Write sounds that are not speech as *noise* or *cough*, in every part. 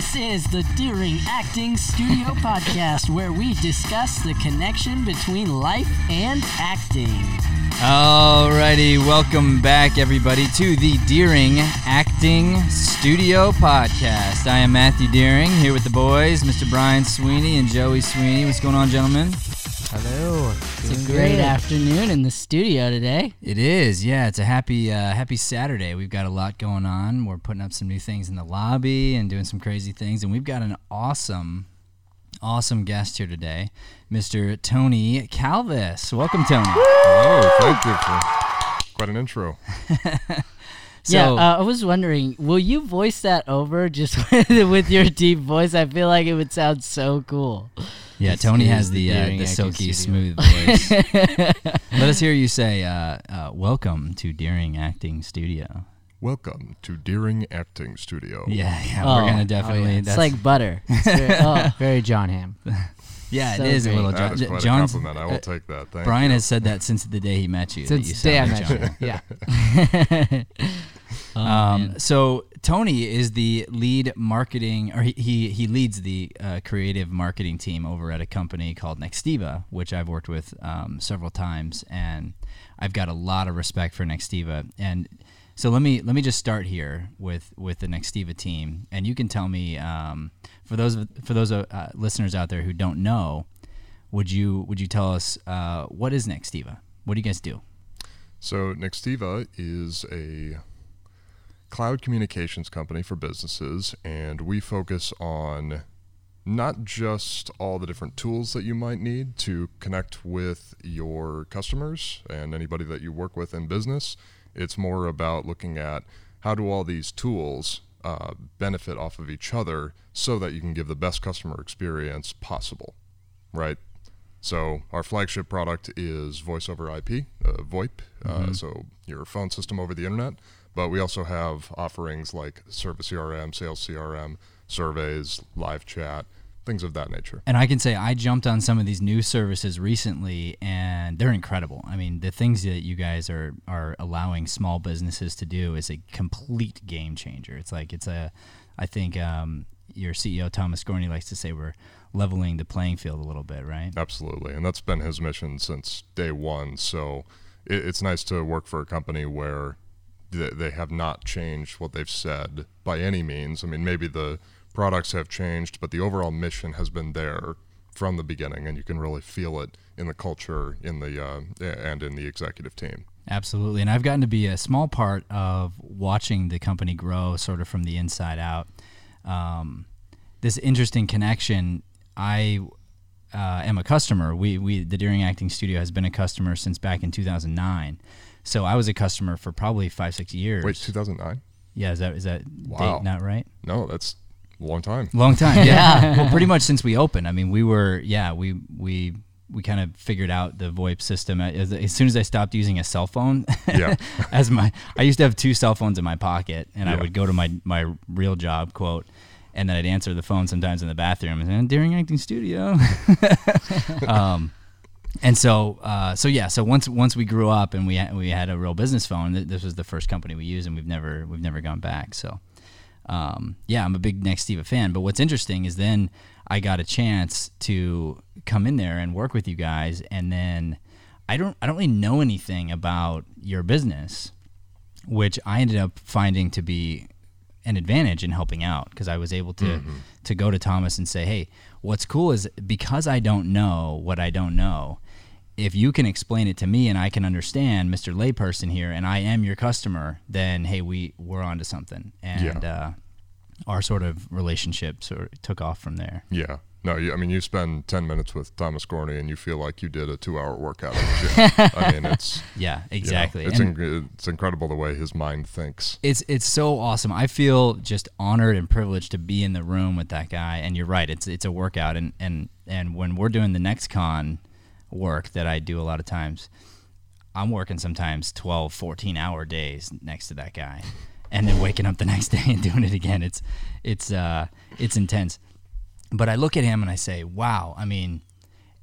This is the Deering Acting Studio *laughs* Podcast, where we discuss the connection between life and acting. Alrighty, welcome back, everybody, to the Deering Acting Studio Podcast. I am Matthew Deering here with the boys, Mr. Brian Sweeney and Joey Sweeney. What's going on, gentlemen? Hello. It's great afternoon in the studio today. It is, yeah. It's a happy, uh, happy Saturday. We've got a lot going on. We're putting up some new things in the lobby and doing some crazy things, and we've got an awesome, awesome guest here today, Mr. Tony Calvis. Welcome, Tony. Hello, thank you for quite an intro. *laughs* So, yeah, uh, I was wondering, will you voice that over just *laughs* with, with your deep voice? I feel like it would sound so cool. Yeah, Tony is has the the uh, the silky Studio. smooth *laughs* voice. Let us hear you say, uh, uh, "Welcome to Deering Acting Studio." Welcome to Deering Acting Studio. *laughs* Yeah, yeah, Oh, we're gonna oh, definitely. It's that's- like butter. It's very, *laughs* oh, Very Jon Hamm. yeah, so it is great. a little. That is John, quite John's, a compliment. I will uh, take that. Thank Brian you. has said that since the day he met you. that you Since day I sound like met you. Yeah. oh, Um, so Tony is the lead marketing, or he he, he leads the uh, creative marketing team over at a company called Nextiva, which I've worked with um, several times, and I've got a lot of respect for Nextiva. And so let me let me just start here with with the Nextiva team, and you can tell me um, for those for those uh, listeners out there who don't know, would you would you tell us uh, what is Nextiva? What do you guys do? So, Nextiva is a cloud communications company for businesses, and we focus on not just all the different tools that you might need to connect with your customers and anybody that you work with in business. It's more about looking at how do all these tools uh, benefit off of each other so that you can give the best customer experience possible, right? So our flagship product is Voice over IP, uh, VoIP, uh, so your phone system over the internet. But we also have offerings like Service CRM, Sales CRM, surveys, live chat, things of that nature. And I can say I jumped on some of these new services recently, and they're incredible. I mean, the things that you guys are are allowing small businesses to do is a complete game changer. It's like it's a, I think um, your CEO Thomas Gorny likes to say we're leveling the playing field a little bit, right? Absolutely, and that's been his mission since day one. So it, it's nice to work for a company where they have not changed what they've said by any means. I mean, maybe the products have changed, but the overall mission has been there from the beginning, and you can really feel it in the culture, in the uh, and in the executive team. Absolutely. And I've gotten to be a small part of watching the company grow sort of from the inside out. Um, this interesting connection, I uh, am a customer. We, we, the Deering Acting Studio has been a customer since back in 2009. So I was a customer for probably five, six years. Wait, 2009? yeah, is that, is that Wow. date not right? No, that's a long time. Long time. Yeah. *laughs* well, pretty much since we opened. I mean, we were, yeah, we, we, we kind of figured out the VoIP system as, as soon as I stopped using a cell phone. Yeah. *laughs* as my, I used to have two cell phones in my pocket, and I would go to my my real job quote, and then I'd answer the phone sometimes in the bathroom and during acting studio. *laughs* um, and so, uh, so yeah, so once once we grew up and we had, we had a real business phone, th- this was the first company we used, and we've never we've never gone back. So, um, yeah, I'm a big Nextiva fan. But what's interesting is then I got a chance to come in there and work with you guys, and then I don't I don't really know anything about your business, which I ended up finding to be an advantage in helping out because I was able to to go to Thomas and say, "Hey, what's cool is because I don't know what I don't know, if you can explain it to me and I can understand, Mr. Layperson here, and I am your customer, then hey, we we're onto something." And uh, our sort of relationship sort of took off from there. Yeah. No, you, I mean, you spend 10 minutes with Thomas Gorny and you feel like you did a two hour workout in the gym. *laughs* I mean, it's, *laughs* Yeah, you know, exactly. it's, in, it's incredible the way his mind thinks. it's it's so awesome. I feel just honored and privileged to be in the room with that guy. And you're right, it's it's a workout. And and and when we're doing the NextCon work that I do a lot of times, I'm working sometimes 12, 14 hour days next to that guy, and then waking up the *laughs* next day and doing it again. It's it's uh it's intense. But I look at him and I say, wow. I mean,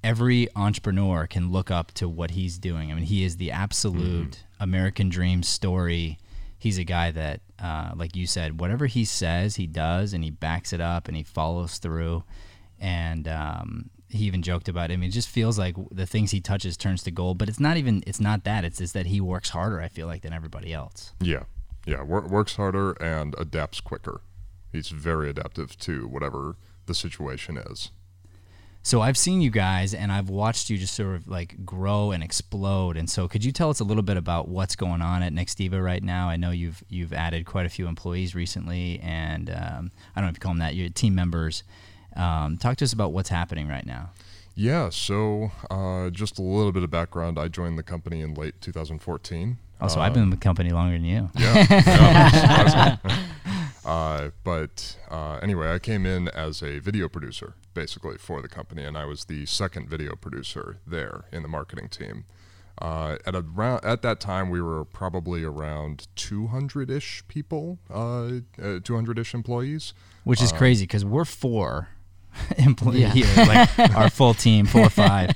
every entrepreneur can look up to what he's doing. I mean, he is the absolute American dream story. he's a guy that, uh, like you said, whatever he says, he does, and he backs it up and he follows through. And um, he even joked about it. I mean, it just feels like the things he touches turns to gold. But it's not even. It's not that. It's just that he works harder. I feel like than everybody else. Yeah, yeah. Wor- works harder and adapts quicker. He's very adaptive to whatever the situation is. So I've seen you guys and I've watched you just sort of like grow and explode. And so could you tell us a little bit about what's going on at Nextiva right now? I know you've you've added quite a few employees recently, and um, I don't know if you call them that, your team members. Um, talk to us about what's happening right now. Yeah, so uh, just a little bit of background. I joined the company in late 2014. Also, uh, I've been in the company longer than you. Yeah, yeah. *laughs* *laughs* uh, but uh, anyway, I came in as a video producer, basically for the company, and I was the second video producer there in the marketing team. Uh, at around at that time, we were probably around 200-ish people, uh, 200-ish employees. Which is Uh, crazy because we're four *laughs* employees Yeah. here, like *laughs* our full team, four or five.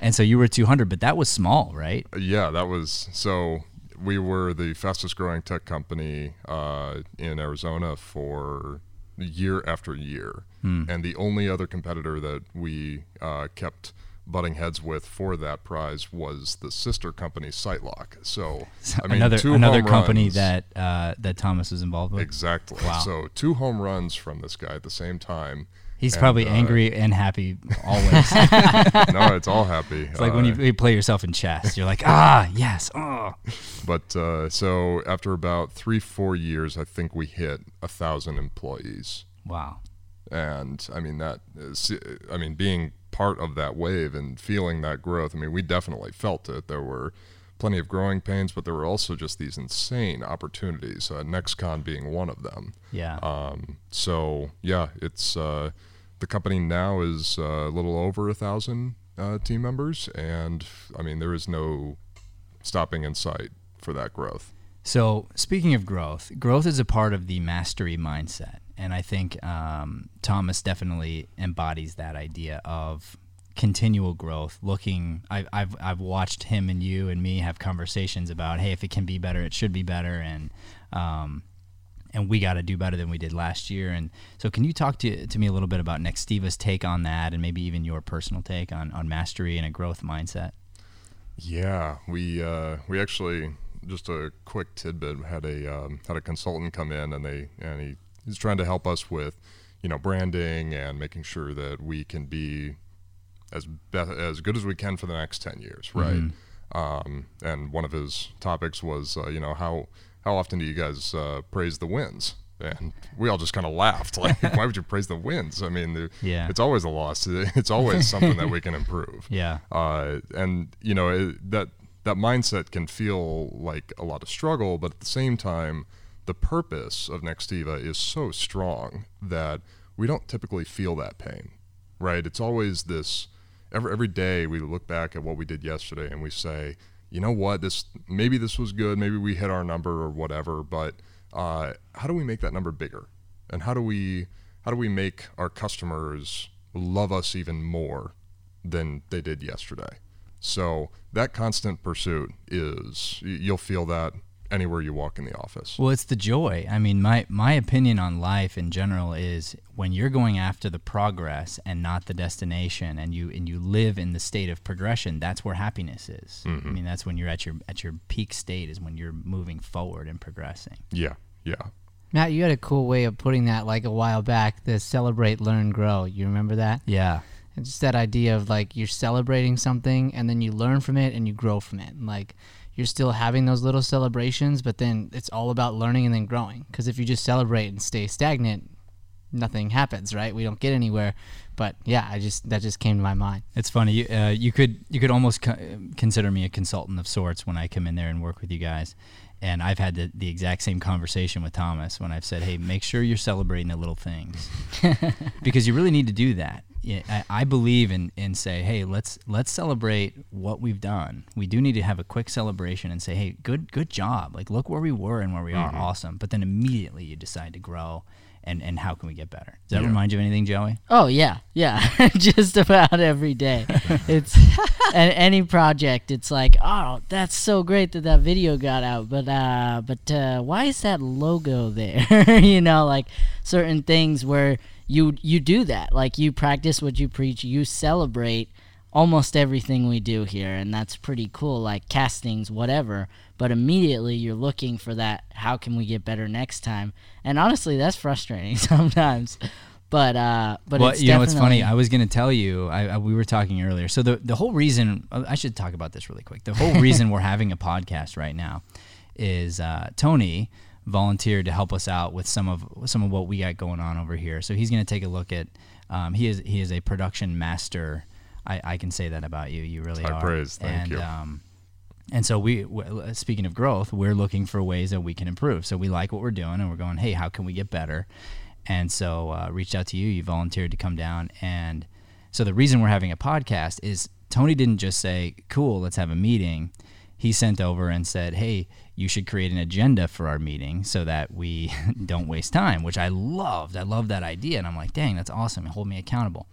And so you were 200, but that was small, right? Yeah, that was so. We were the fastest growing tech company uh, in Arizona for year after year, and the only other competitor that we uh, kept butting heads with for that prize was the sister company SiteLock. So, I mean, another two another company runs- that uh, that Thomas was involved with. exactly. Wow. So two home runs from this guy at the same time. He's And, probably uh, angry and happy always. *laughs* no, it's all happy. It's like when Uh, you, you play yourself in chess. You're like, ah, yes, oh. But uh, so after about three, four years, I think we hit a thousand employees. Wow. and I mean that is, I mean being part of that wave and feeling that growth. I mean we definitely felt it. There were plenty of growing pains, but there were also just these insane opportunities. Uh, NextCon being one of them. Yeah. Um, so yeah, it's uh, the company now is uh, a little over a thousand uh, team members, and I mean there is no stopping in sight for that growth. So, speaking of growth, growth is a part of the mastery mindset. And I think um, Thomas definitely embodies that idea of continual growth. Looking, I, I've, I've watched him and you and me have conversations about, hey, if it can be better, it should be better. And, um, and we got to do better than we did last year. And so, can you talk to, to me a little bit about Nextiva's take on that and maybe even your personal take on, on mastery and a growth mindset? Yeah, we uh, we actually just a quick tidbit had a um, had a consultant come in and they and he he's trying to help us with you know branding and making sure that we can be as be- as good as we can for the next ten years, right? Um, and one of his topics was uh, you know how how often do you guys uh, praise the wins? And we all just kind of laughed. *laughs* Like, why would you praise the wins? I mean, Yeah. it's always a loss. *laughs* It's always something that we can improve *laughs* Yeah. uh, and you know it, that that mindset can feel like a lot of struggle, but at the same time, the purpose of Nextiva is so strong that we don't typically feel that pain, right? It's always this. Every every day we look back at what we did yesterday and we say, you know what, this maybe this was good, maybe we hit our number or whatever, but uh, how do we make that number bigger? And how do we how do we make our customers love us even more than they did yesterday. So that constant pursuit is you'll feel that anywhere you walk in the office. Well, it's the joy. I mean, my my opinion on life in general is when you're going after the progress and not the destination, and you and you live in the state of progression. That's where happiness is. Mm-hmm. I mean, that's when you're at your at your peak state is when you're moving forward and progressing. Yeah, yeah. Matt, you had a cool way of putting that like a while back. The celebrate, learn, grow. You remember that? Yeah, It's just that idea of like you're celebrating something and then you learn from it and you grow from it. And, like you're still having those little celebrations, but then it's all about learning and then growing. Because if you just celebrate and stay stagnant, nothing happens, right? We don't get anywhere. But yeah, I just that just came to my mind. it's funny. You, uh, you could you could almost co- consider me a consultant of sorts when I come in there and work with you guys. And I've had the, the exact same conversation with Thomas when I've said, "Hey, make sure you're celebrating the little things." *laughs* because you really need to do that. I, I believe in, in say, hey, let's let's celebrate what we've done. We do need to have a quick celebration and say, hey, good good job. Like look where we were and where we are, mm-hmm. awesome. But then immediately you decide to grow and and how can we get better? Does that Yeah. remind you of anything, Joey? Oh yeah, yeah, *laughs* just about every day. *laughs* It's and any project. It's like, oh, that's so great that that video got out, but uh, but uh, why is that logo there? *laughs* you know, like certain things where you you do that. Like you practice what you preach. You celebrate almost everything we do here, and that's pretty cool. Like castings, whatever. But immediately you're looking for that. How can we get better next time? And honestly, that's frustrating *laughs* sometimes. But uh, but well, it's you know what's funny? I was going to tell you. I, I we were talking earlier. So the the whole reason uh, I should talk about this really quick. The whole *laughs* reason we're having a podcast right now is uh, Tony volunteered to help us out with some of some of what we got going on over here. So he's going to take a look at. Um, he is he is a production master. I, I can say that about you. You really High are. praise. Thank and, you. Um, and so we, w- speaking of growth, we're looking for ways that we can improve. So we like what we're doing, and we're going, hey, how can we get better? And so uh, reached out to you. You volunteered to come down, and so the reason we're having a podcast is Tony didn't just say, cool, let's have a meeting. He sent over and said, hey, you should create an agenda for our meeting so that we *laughs* don't waste time, which I loved. I loved that idea, and I'm like, dang, that's awesome. Hold me accountable.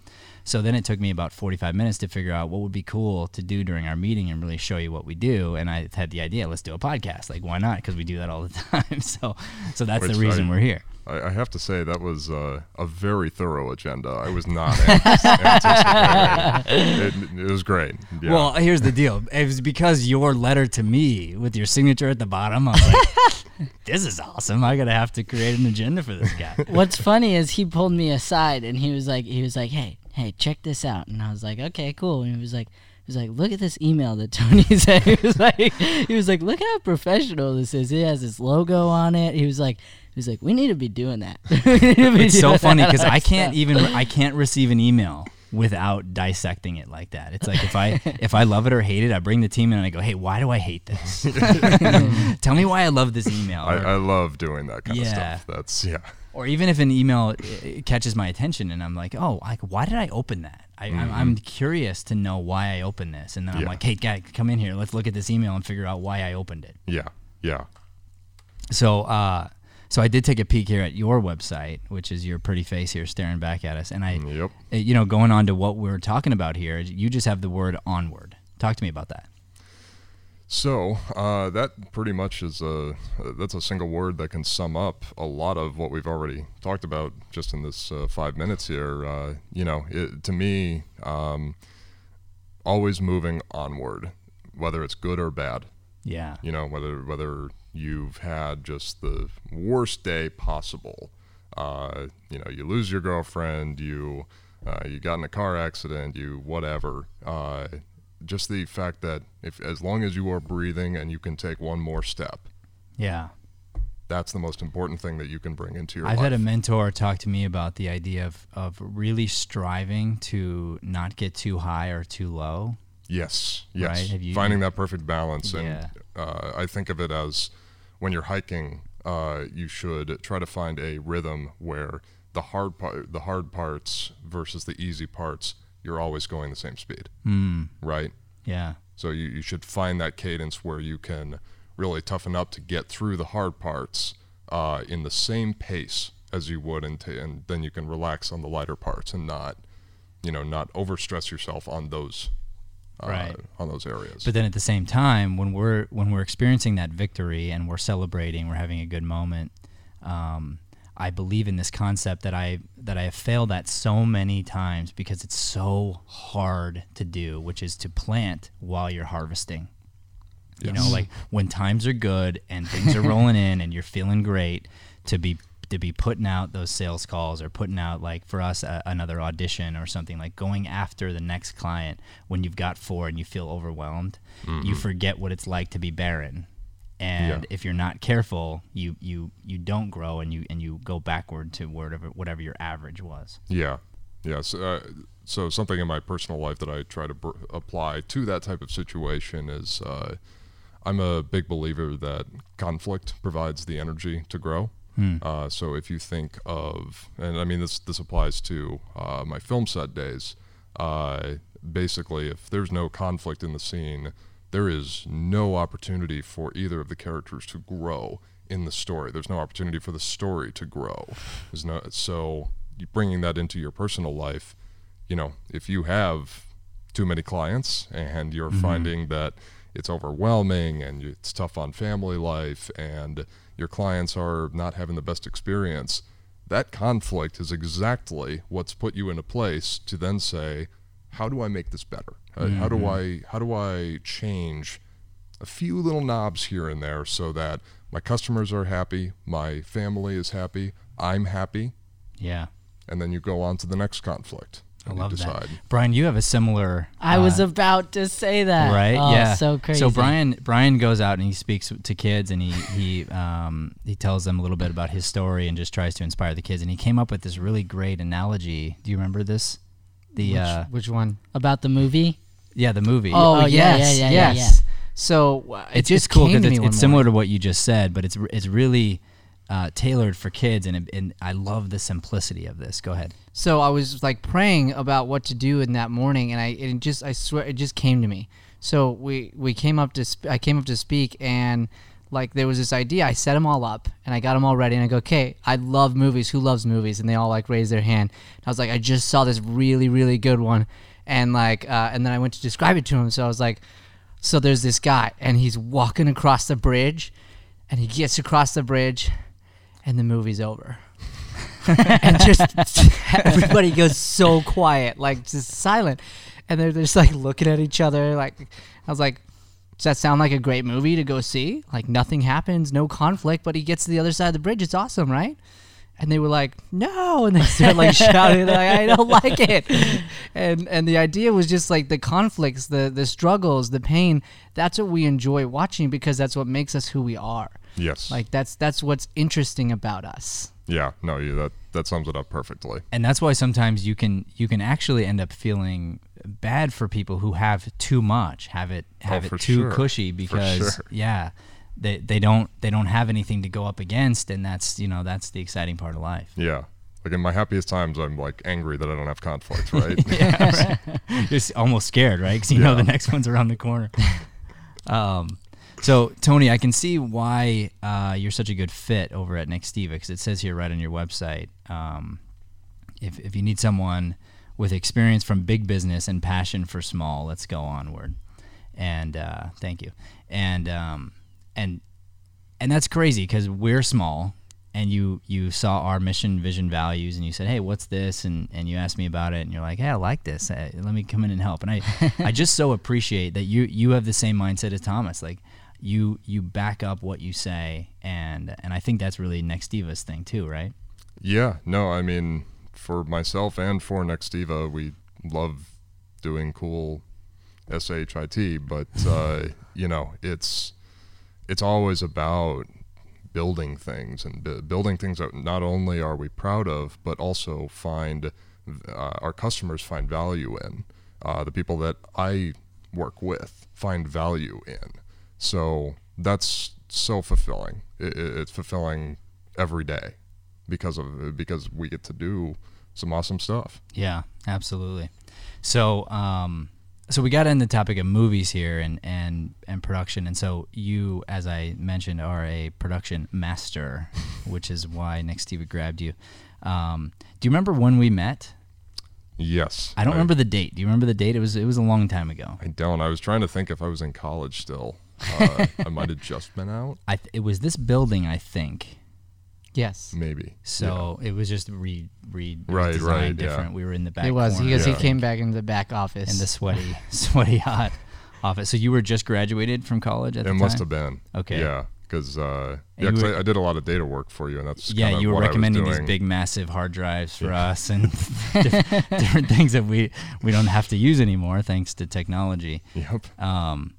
So then it took me about 45 minutes to figure out what would be cool to do during our meeting and really show you what we do. And I had the idea, let's do a podcast. Like, why not? Because we do that all the *laughs* time. So, so that's Which the reason I- we're here. I, I have to say that was uh, a very thorough agenda. I was not *laughs* anticipating. it, it was great. Yeah. Well, here's the deal. It was because your letter to me with your signature at the bottom. I was like, *laughs* this is awesome. I gotta have to create an agenda for this guy. What's funny is he pulled me aside and he was like, he was like, hey, hey, check this out. And I was like, okay, cool. And he was like, he was like, look at this email that *laughs* Tony sent. He was like, he was like, look how professional this is. It has his logo on it. He was like, he was like, we need to be doing that. *laughs* We need to be It's so funny because I can't ourselves." even I can't receive an email without dissecting it like that. It's like if I if I love it or hate it, I bring the team in and I go, hey, why do I hate this? *laughs* Tell me why I love this email. I, Or- I love doing that kind Yeah. of stuff. That's yeah. Or even if an email uh, catches my attention and I'm like, oh, like why did I open that? I, I'm, I'm curious to know why I opened this, and then I'm like, hey, guy, come in here. Let's look at this email and figure out why I opened it. Yeah. Yeah. So, uh, so I did take a peek here at your website, which is your pretty face here staring back at us, and I, Yep. uh, you know, going on to what we're talking about here, you just have the word onward. Talk to me about that. So uh, that pretty much is a that's a single word that can sum up a lot of what we've already talked about just in this uh, five minutes here. Uh, you know, it, to me, um, always moving onward, whether it's good or bad. Yeah. You know, whether whether you've had just the worst day possible. Uh, you know, you lose your girlfriend, you uh, you got in a car accident, you whatever. Just the fact that if as long as you are breathing and you can take one more step, Yeah. that's the most important thing that you can bring into your I've life. had a mentor talk to me about the idea of, of really striving to not get too high or too low. Yes, yes. Right? You- Finding that perfect balance, Yeah. and uh, I think of it as when you're hiking, uh, you should try to find a rhythm where the hard part, the hard parts versus the easy parts, you're always going the same speed, Mm, right? yeah. So you, you should find that cadence where you can really toughen up to get through the hard parts uh, in the same pace as you would, and, t- and then you can relax on the lighter parts and not, you know, not overstress yourself on those, uh, Right. on those areas. But then at the same time, when we're when we're experiencing that victory and we're celebrating, we're having a good moment. Um, I believe in this concept that I that I have failed at so many times because it's so hard to do, which is to plant while you're harvesting. You know, like when times are good and things are rolling in and you're feeling great, to be to be putting out those sales calls or putting out like for us a, another audition or something like going after the next client when you've got four and you feel overwhelmed, you mm-hmm. forget what it's like to be barren. And Yeah. if you're not careful, you, you you don't grow and you and you go backward to whatever whatever your average was. Yeah, yes. Uh, so something in my personal life that I try to br- apply to that type of situation is uh, I'm a big believer that conflict provides the energy to grow. Uh, so if you think of, and I mean this this applies to uh, my film set days. Uh, basically, if there's no conflict in the scene, there is no opportunity for either of the characters to grow in the story. There's no opportunity for the story to grow. There's no so bringing that into your personal life. You know, if you have too many clients and you're mm-hmm. finding that it's overwhelming and it's tough on family life and your clients are not having the best experience, that conflict is exactly what's put you in a place to then say, how do I make this better? Uh, How do I how do I change a few little knobs here and there so that my customers are happy, my family is happy, I'm happy, Yeah. and then you go on to the next conflict. I and you love decide. that. Brian, you have a similar. I was uh, about to say that. right. Oh, yeah. So crazy. So Brian Brian goes out and he speaks to kids and he he um, he tells them a little bit about his story and just tries to inspire the kids. And he came up with this really great analogy. Do you remember this? The which, uh, which one? about the movie. yeah, the movie. Oh, Oh, yes, yeah, yeah, yeah, yes. So uh, it it's just it's cool because it's, it's similar to what you just said, but it's it's really uh, tailored for kids, and it, and I love the simplicity of this. Go ahead. So I was like praying about what to do in that morning, and I it just I swear it just came to me. So we we came up to sp- I came up to speak, and like there was this idea. I set them all up, and I got them all ready, and I go, okay, I love movies. Who loves movies? And they all like raised their hand. And I was like, I just saw this really really good one, and like uh, and then I went to describe it to him. So I was like, so there's this guy, and he's walking across the bridge, and he gets across the bridge, and the movie's over *laughs* and just *laughs* everybody goes so quiet, like just silent, and they're just like looking at each other. Like I was like, does that sound like a great movie to go see? Like nothing happens, no conflict, but he gets to the other side of the bridge. It's awesome, right? And they were like, no, *laughs* and they started like shouting, like, I don't *laughs* like it. And and the idea was just like the conflicts, the the struggles, the pain. That's what we enjoy watching because that's what makes us who we are. Yes. Like that's that's what's interesting about us. Yeah. No, you that that sums it up perfectly. and that's why sometimes you can you can actually end up feeling bad for people who have too much have it have Oh, it too sure. cushy because sure. yeah they they don't they don't have anything to go up against and that's you know that's the exciting part of life Yeah. Like in my happiest times, I'm like angry that I don't have conflict, *laughs* right? *laughs* you're almost scared right because you know the next one's around the corner *laughs* um so tony i can see why uh, you're such a good fit over at nextiva because it says here right on your website um, if, if you need someone with experience from big business and passion for small let's go onward. And uh, thank you. And um, and and that's crazy because we're small and you you saw our mission vision values and you said hey what's this? And and you asked me about it and you're like hey i like this. Uh, let me come in and help. And i *laughs* i just so appreciate that you you have the same mindset as thomas. Like you you back up what you say and and i think that's really nextiva's thing too right Yeah, no, I mean, for myself and for Nextiva, we love doing cool SHIT, but uh, *laughs* you know, it's it's always about building things and bu- building things that not only are we proud of, but also find uh, our customers find value in. Uh, the people that I work with find value in. So that's so fulfilling. It, it- it's fulfilling every day because of because we get to do some awesome stuff. Yeah, absolutely. So, um, so we got in the topic of movies here and and and production, and so you, as I mentioned, are a production master, *laughs* which is why Nextiva grabbed you. Um, do you remember when we met? Yes. I don't remember the date. Do you remember the date? It was it was a long time ago. I don't. I was trying to think if I was in college still. Uh, I might have just been out. I th- it was this building, I think. Yes. Maybe. So it was just re re it was Right, designed right, yeah. different. We were in the back. it was corner, because I Yeah. he came back into the back office. in the sweaty *laughs* sweaty hot office. So you were just graduated from college at It the time. must have been. Okay. Yeah. Because uh, And yeah, 'cause were- I, I did a lot of data work for you, and that's yeah, kinda you were what I was recommending these doing. big, massive hard drives for us and diff- *laughs* *laughs* different things that we we don't have to use anymore thanks to technology. Yep. Um,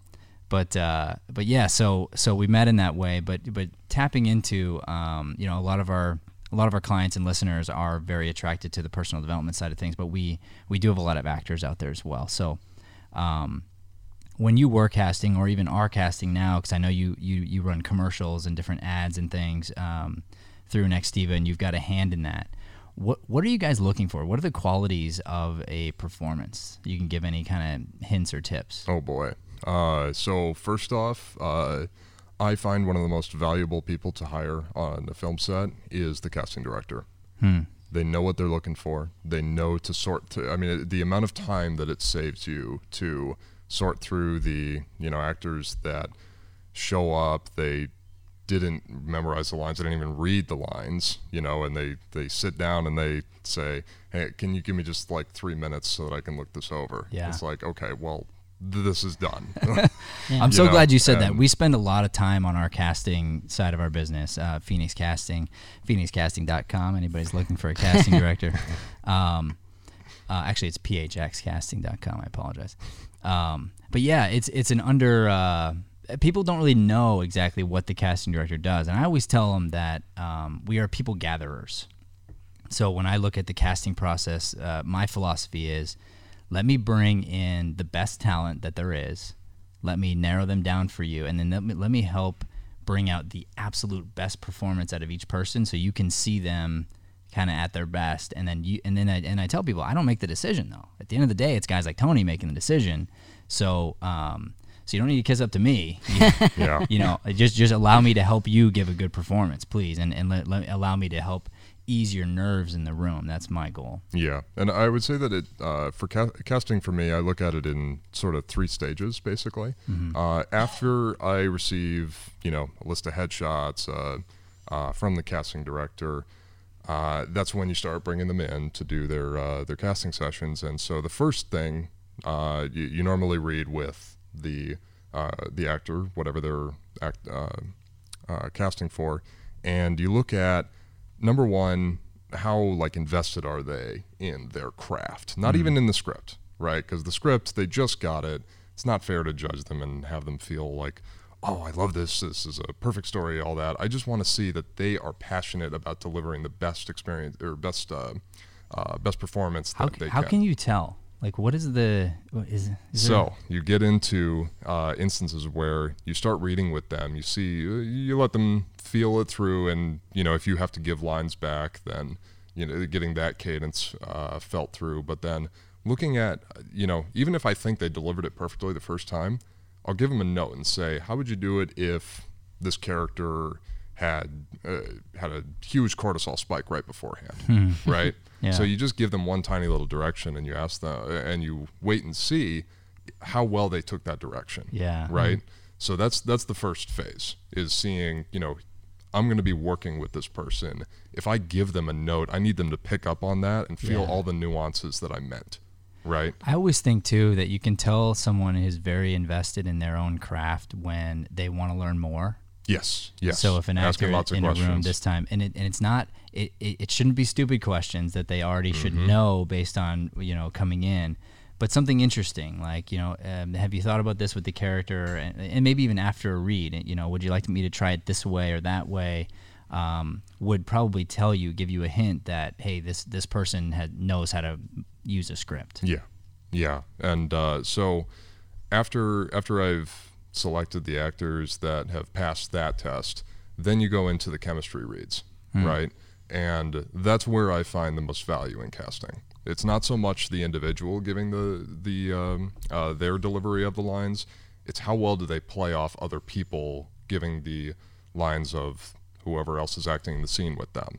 but uh, but yeah, so so we met in that way. But but tapping into um, you know a lot of our a lot of our clients and listeners are very attracted to the personal development side of things. But we we do have a lot of actors out there as well. So. Um, when you were casting or even are casting now because i know you, you you run commercials and different ads and things um, through nextiva and you've got a hand in that what what are you guys looking for what are the qualities of a performance you can give any kind of hints or tips Oh boy. Uh, so first off, uh, I find one of the most valuable people to hire on a film set is the casting director. Hmm. They know what they're looking for. They know to sort. To, I mean, the amount of time that it saves you to sort through the you know actors that show up. They didn't memorize the lines. They didn't even read the lines. You know, and they they sit down and they say, "Hey, can you give me just like three minutes so that I can look this over?" Yeah. It's like, okay, well, this is done. *laughs* I'm so You know, glad you said that. We spend a lot of time on our casting side of our business, uh, Phoenix Casting, phoenixcasting.com. Anybody's looking for a casting director. *laughs* Um, uh, actually, it's phxcasting.com. I apologize. Um, but yeah, it's it's an under. Uh, people don't really know exactly what the casting director does, and I always tell them that um, we are people gatherers. So when I look at the casting process, uh, my philosophy is let me bring in the best talent that there is. Let me narrow them down for you, and then let me, let me help bring out the absolute best performance out of each person, so you can see them kind of at their best. And then you and then I, and I tell people I don't make the decision though. At the end of the day, it's guys like Tony making the decision. So um, so you don't need to kiss up to me. You, *laughs* yeah. you know, just just allow me to help you give a good performance, please, and and let, let, allow me to help ease your nerves in the room. That's my goal. Yeah, and I would say that it uh, for ca- casting for me, I look at it in sort of three stages, basically. Uh, after I receive, you know, a list of headshots uh, uh, from the casting director, uh, that's when you start bringing them in to do their uh, their casting sessions. And so the first thing uh, you, you normally read with the uh, the actor, whatever they're act, uh, uh, casting for, and you look at number one, how like invested are they in their craft? Not even in the script, right? Because the script they just got it. It's not fair to judge them and have them feel like, oh, I love this. This is a perfect story. All that. I just want to see that they are passionate about delivering the best experience or best uh, uh, best performance that How, how can. can you tell? Like, what is the what is, is there- So you get into uh, instances where you start reading with them. You see, you let them feel it through, and you know if you have to give lines back, then you know getting that cadence uh, felt through. But then looking at, you know, even if I think they delivered it perfectly the first time, I'll give them a note and say, how would you do it if this character had uh, had a huge cortisol spike right beforehand, hmm. *laughs* right? Yeah. So you just give them one tiny little direction, and you ask them, uh, and you wait and see how well they took that direction. Yeah. Hmm. Right. So that's that's the first phase is seeing, you know, I'm going to be working with this person. If I give them a note, I need them to pick up on that and feel Yeah. all the nuances that I meant. Right. I always think too that you can tell someone is very invested in their own craft when they want to learn more. Yes. Yes. So if an actor in a room this time, and it and it's not, it, it, it shouldn't be stupid questions that they already should Mm-hmm. know based on you know coming in, but something interesting like you know, um, have you thought about this with the character, and, and maybe even after a read, you know, would you like me to try it this way or that way? Um, would probably tell you, give you a hint that hey, this this person had knows how to use a script. Yeah, yeah, and uh, so after after I've selected the actors that have passed that test, then you go into the chemistry reads, right? And that's where I find the most value in casting. It's not so much the individual giving the the um, uh, their delivery of the lines; it's how well do they play off other people giving the lines of whoever else is acting in the scene with them.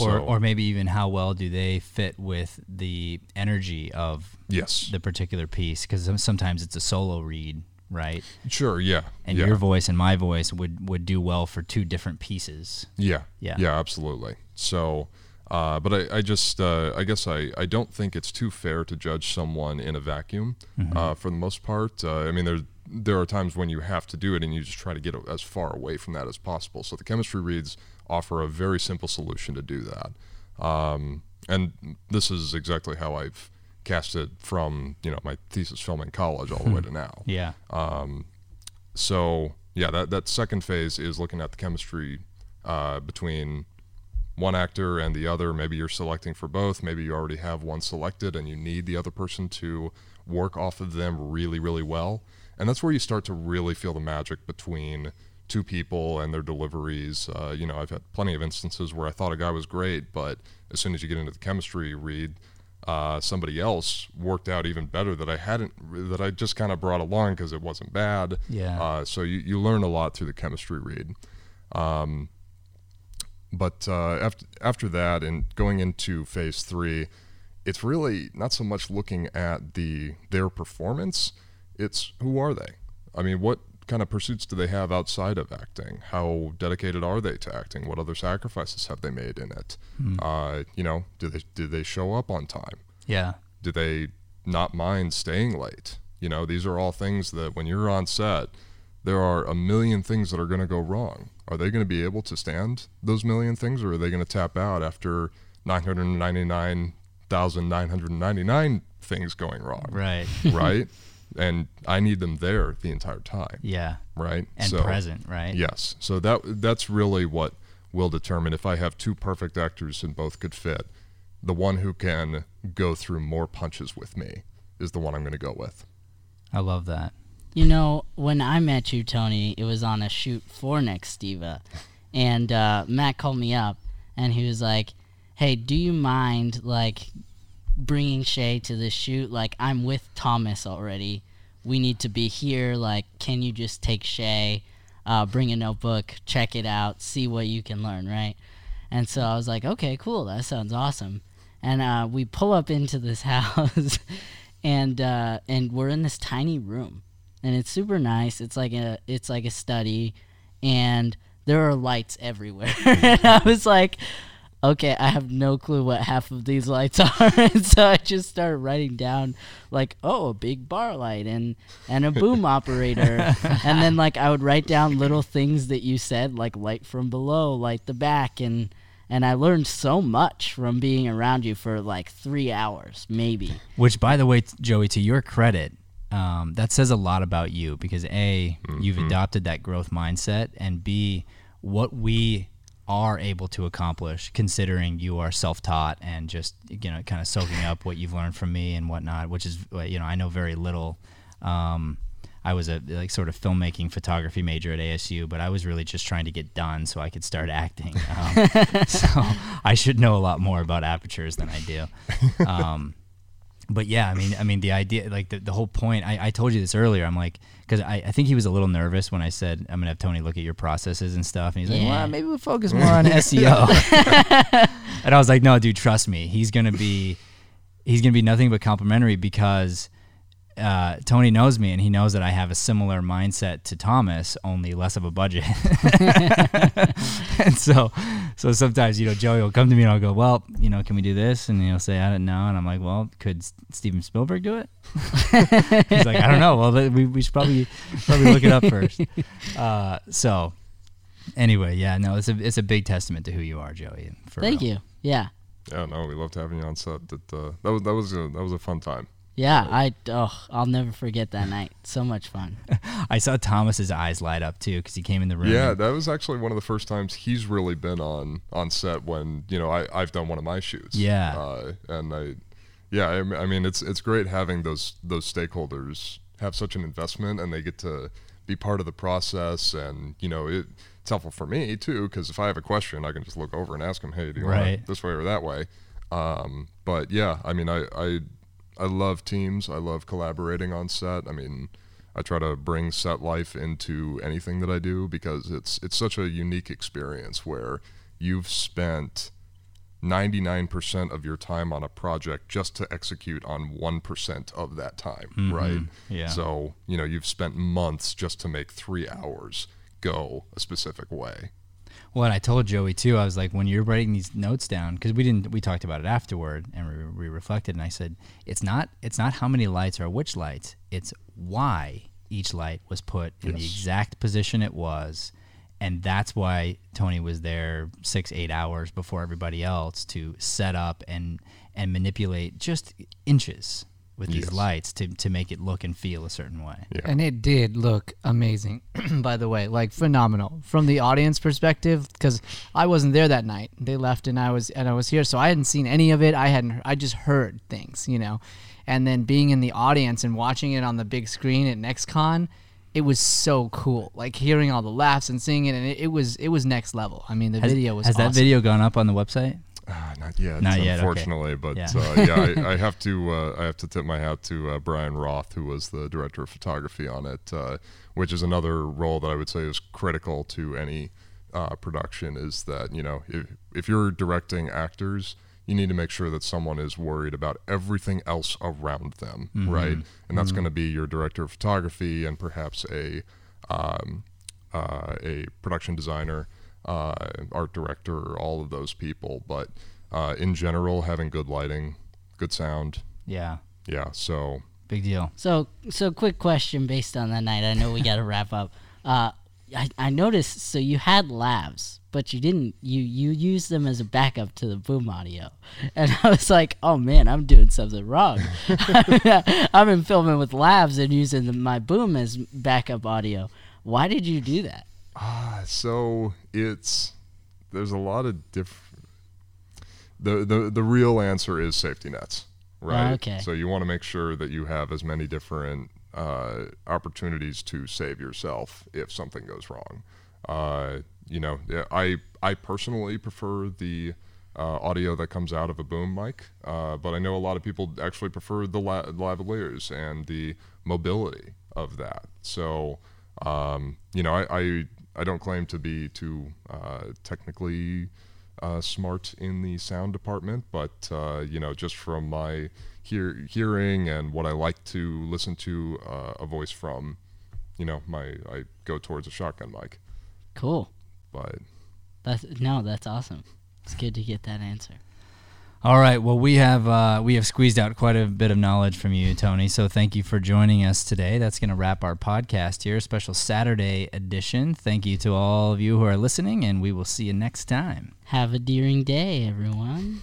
or, So- or maybe even how well do they fit with the energy of yes, the particular piece because sometimes it's a solo read right sure, yeah, and yeah. your voice and my voice would would do well for two different pieces Yeah. Yeah. Yeah, absolutely. So, uh, but I, I just, uh, I guess I, I don't think it's too fair to judge someone in a vacuum Mm-hmm. uh, for the most part. Uh, I mean, there, there are times when you have to do it and you just try to get as far away from that as possible. So the chemistry reads offer a very simple solution to do that. Um, and this is exactly how I've casted from, you know, my thesis film in college all the way to now. yeah Um, So yeah, that that second phase is looking at the chemistry uh, between one actor and the other. Maybe you're selecting for both. Maybe you already have one selected and you need the other person to work off of them really, really well. And that's where you start to really feel the magic between two people and their deliveries. Uh, you know, I've had plenty of instances where I thought a guy was great, but as soon as you get into the chemistry read, uh, somebody else worked out even better that I hadn't that I just kind of brought along because it wasn't bad. Yeah. Uh, so you, you learn a lot through the chemistry read. Um, but uh, after after that and going into phase three, it's really not so much looking at the their performance. It's who are they? I mean, what kind of pursuits do they have outside of acting? How dedicated are they to acting? What other sacrifices have they made in it? Uh, you know, do they do they show up on time? Yeah. do they not mind staying late? You know, these are all things that when you're on set, there are a million things that are going to go wrong. Are they going to be able to stand those million things, or are they going to tap out after 999,999 things going wrong? Right. Right? *laughs* and I need them there the entire time. Yeah. Right? And So- present, right? Yes. So that that's really what will determine if I have two perfect actors and both could fit. The one who can go through more punches with me is the one I'm going to go with. I love that. You know, when I met you, Tony, it was on a shoot for Nextiva, and uh, Matt called me up, and he was like, "Hey, do you mind like bringing Shay to this shoot? Like, I'm with Thomas already. We need to be here. Like, can you just take Shay, uh, bring a notebook, check it out, see what you can learn, right?" And so I was like, "Okay, cool. That sounds awesome." And uh, we pull up into this *laughs* house, and uh, and we're in this tiny room and it's super nice. It's like a it's like a study, and there are lights everywhere. *laughs* and I was like, okay, I have no clue what half of these lights *laughs* are, and so I just started writing down like, oh, a big bar light and and a boom *laughs* operator, and then like I would write down little things that you said, like light from below, light the back, and. And I learned so much from being around you for like three hours, maybe. Which, by the way, Joey, to your credit, um, that says a lot about you because A, you've adopted that growth mindset, and B, what we are able to accomplish considering you are self-taught and just you know kind of soaking up what you've learned from me and whatnot which is you know i know very little. Um, i was a like sort of filmmaking photography major at asu but i was really just trying to get done so i could start acting. Um, *laughs* so i should know a lot more about apertures than i do. Um, but yeah, I mean, I mean, the idea, like the, the whole point. I, I told you this earlier. I'm like, because I, I think he was a little nervous when I said I'm gonna have Tony look at your processes and stuff, and he's like, Yeah. well, maybe we'll focus more on *laughs* SEO. and I was like, no, dude, trust me, he's gonna be, he's gonna be nothing but complimentary because uh, Tony knows me and he knows that I have a similar mindset to Thomas, only less of a budget. and *laughs* so, so sometimes you know Joey will come to me and I'll go, well, you know, can we do this? And he'll say, I don't know. And I'm like, well, could Steven Spielberg do it? *laughs* He's like, I don't know. Well, we, we should probably probably look it up first. *laughs* Uh, so, anyway, yeah, no, it's a it's a big testament to who you are, Joey. For Thank real. you. Yeah. Yeah, no, we loved having you on set. That uh, that was that was a, that was a fun time. Yeah, I oh, I'll never forget that night. So much fun. *laughs* I saw Thomas's eyes light up too because he came in the room. Yeah, that was actually one of the first times he's really been on on set when you know I I've done one of my shoots. Yeah. uh, and I, yeah, I, I mean it's it's great having those those stakeholders have such an investment and they get to be part of the process and you know it, it's helpful for me too because if I have a question I can just look over and ask them, hey, do you want Right. it this way or that way? Um, but yeah, I mean I I I love teams. I love collaborating on set. I mean. I try to bring set life into anything that I do because it's it's such a unique experience where you've spent 99% of your time on a project just to execute on 1% of that time, mm-hmm. right? yeah. So, you know, you've spent months just to make 3 hours go a specific way. And I told Joey too. I was like, when you're writing these notes down, because we didn't, we talked about it afterward, and we, we reflected, and I said, it's not, it's not how many lights or which lights, it's why each light was put in the exact position it was, and that's why Tony was there six, eight hours before everybody else to set up and and manipulate just inches with these Yes. lights to to make it look and feel a certain way. Yeah. And it did look amazing, *clears throat* by the way, like phenomenal from the audience perspective. Because I wasn't there that night; they left, and I was and I was here, so I hadn't seen any of it. I hadn't. I just heard things, you know. And then being in the audience and watching it on the big screen at NextCon, it was so cool. Like hearing all the laughs and seeing it, and it, it was it was next level. I mean, the Has, video was has that video gone up on the website? Ah, not yet, Not yet, okay. unfortunately. But Yeah. uh, yeah, I, I *laughs* have to uh, I have to tip my hat to uh, Brian Roth, who was the director of photography on it, uh, which is another role that I would say is critical to any uh, production. Is that you know if if you're directing actors, you need to make sure that someone is worried about everything else around them, right? And that's going to be your director of photography and perhaps a um, uh, a production designer, uh, art director, all of those people. But uh, in general, having good lighting, good sound, Yeah, yeah. So big deal. So, so quick question based on that night. I know we got to wrap up. Uh, I, I noticed. So you had lavs, but you didn't. You you used them as a backup to the boom audio, *laughs* and I was like, oh man, I'm doing something wrong. *laughs* I've been filming with lavs and using the, my boom as backup audio. Why did you do that? Ah, so it's there's a lot of different. The, the the real answer is safety nets, right? okay. So you want to make sure that you have as many different uh, opportunities to save yourself if something goes wrong. Uh, you know, I I personally prefer the uh, audio that comes out of a boom mic, uh, but I know a lot of people actually prefer the la- lavaliers and the mobility of that. So, um, you know, I, I I don't claim to be too uh, technically uh, smart in the sound department, but uh, you know, just from my hear- hearing and what I like to listen to uh, a voice from, you know, my I go towards a shotgun mic. Cool. But That's no, that's awesome. It's good to get that answer. All right. Well, we have uh, we have squeezed out quite a bit of knowledge from you, Tony. So thank you for joining us today. That's going to wrap our podcast here, special Saturday edition. Thank you to all of you who are listening, and we will see you next time. Have a deering day, everyone.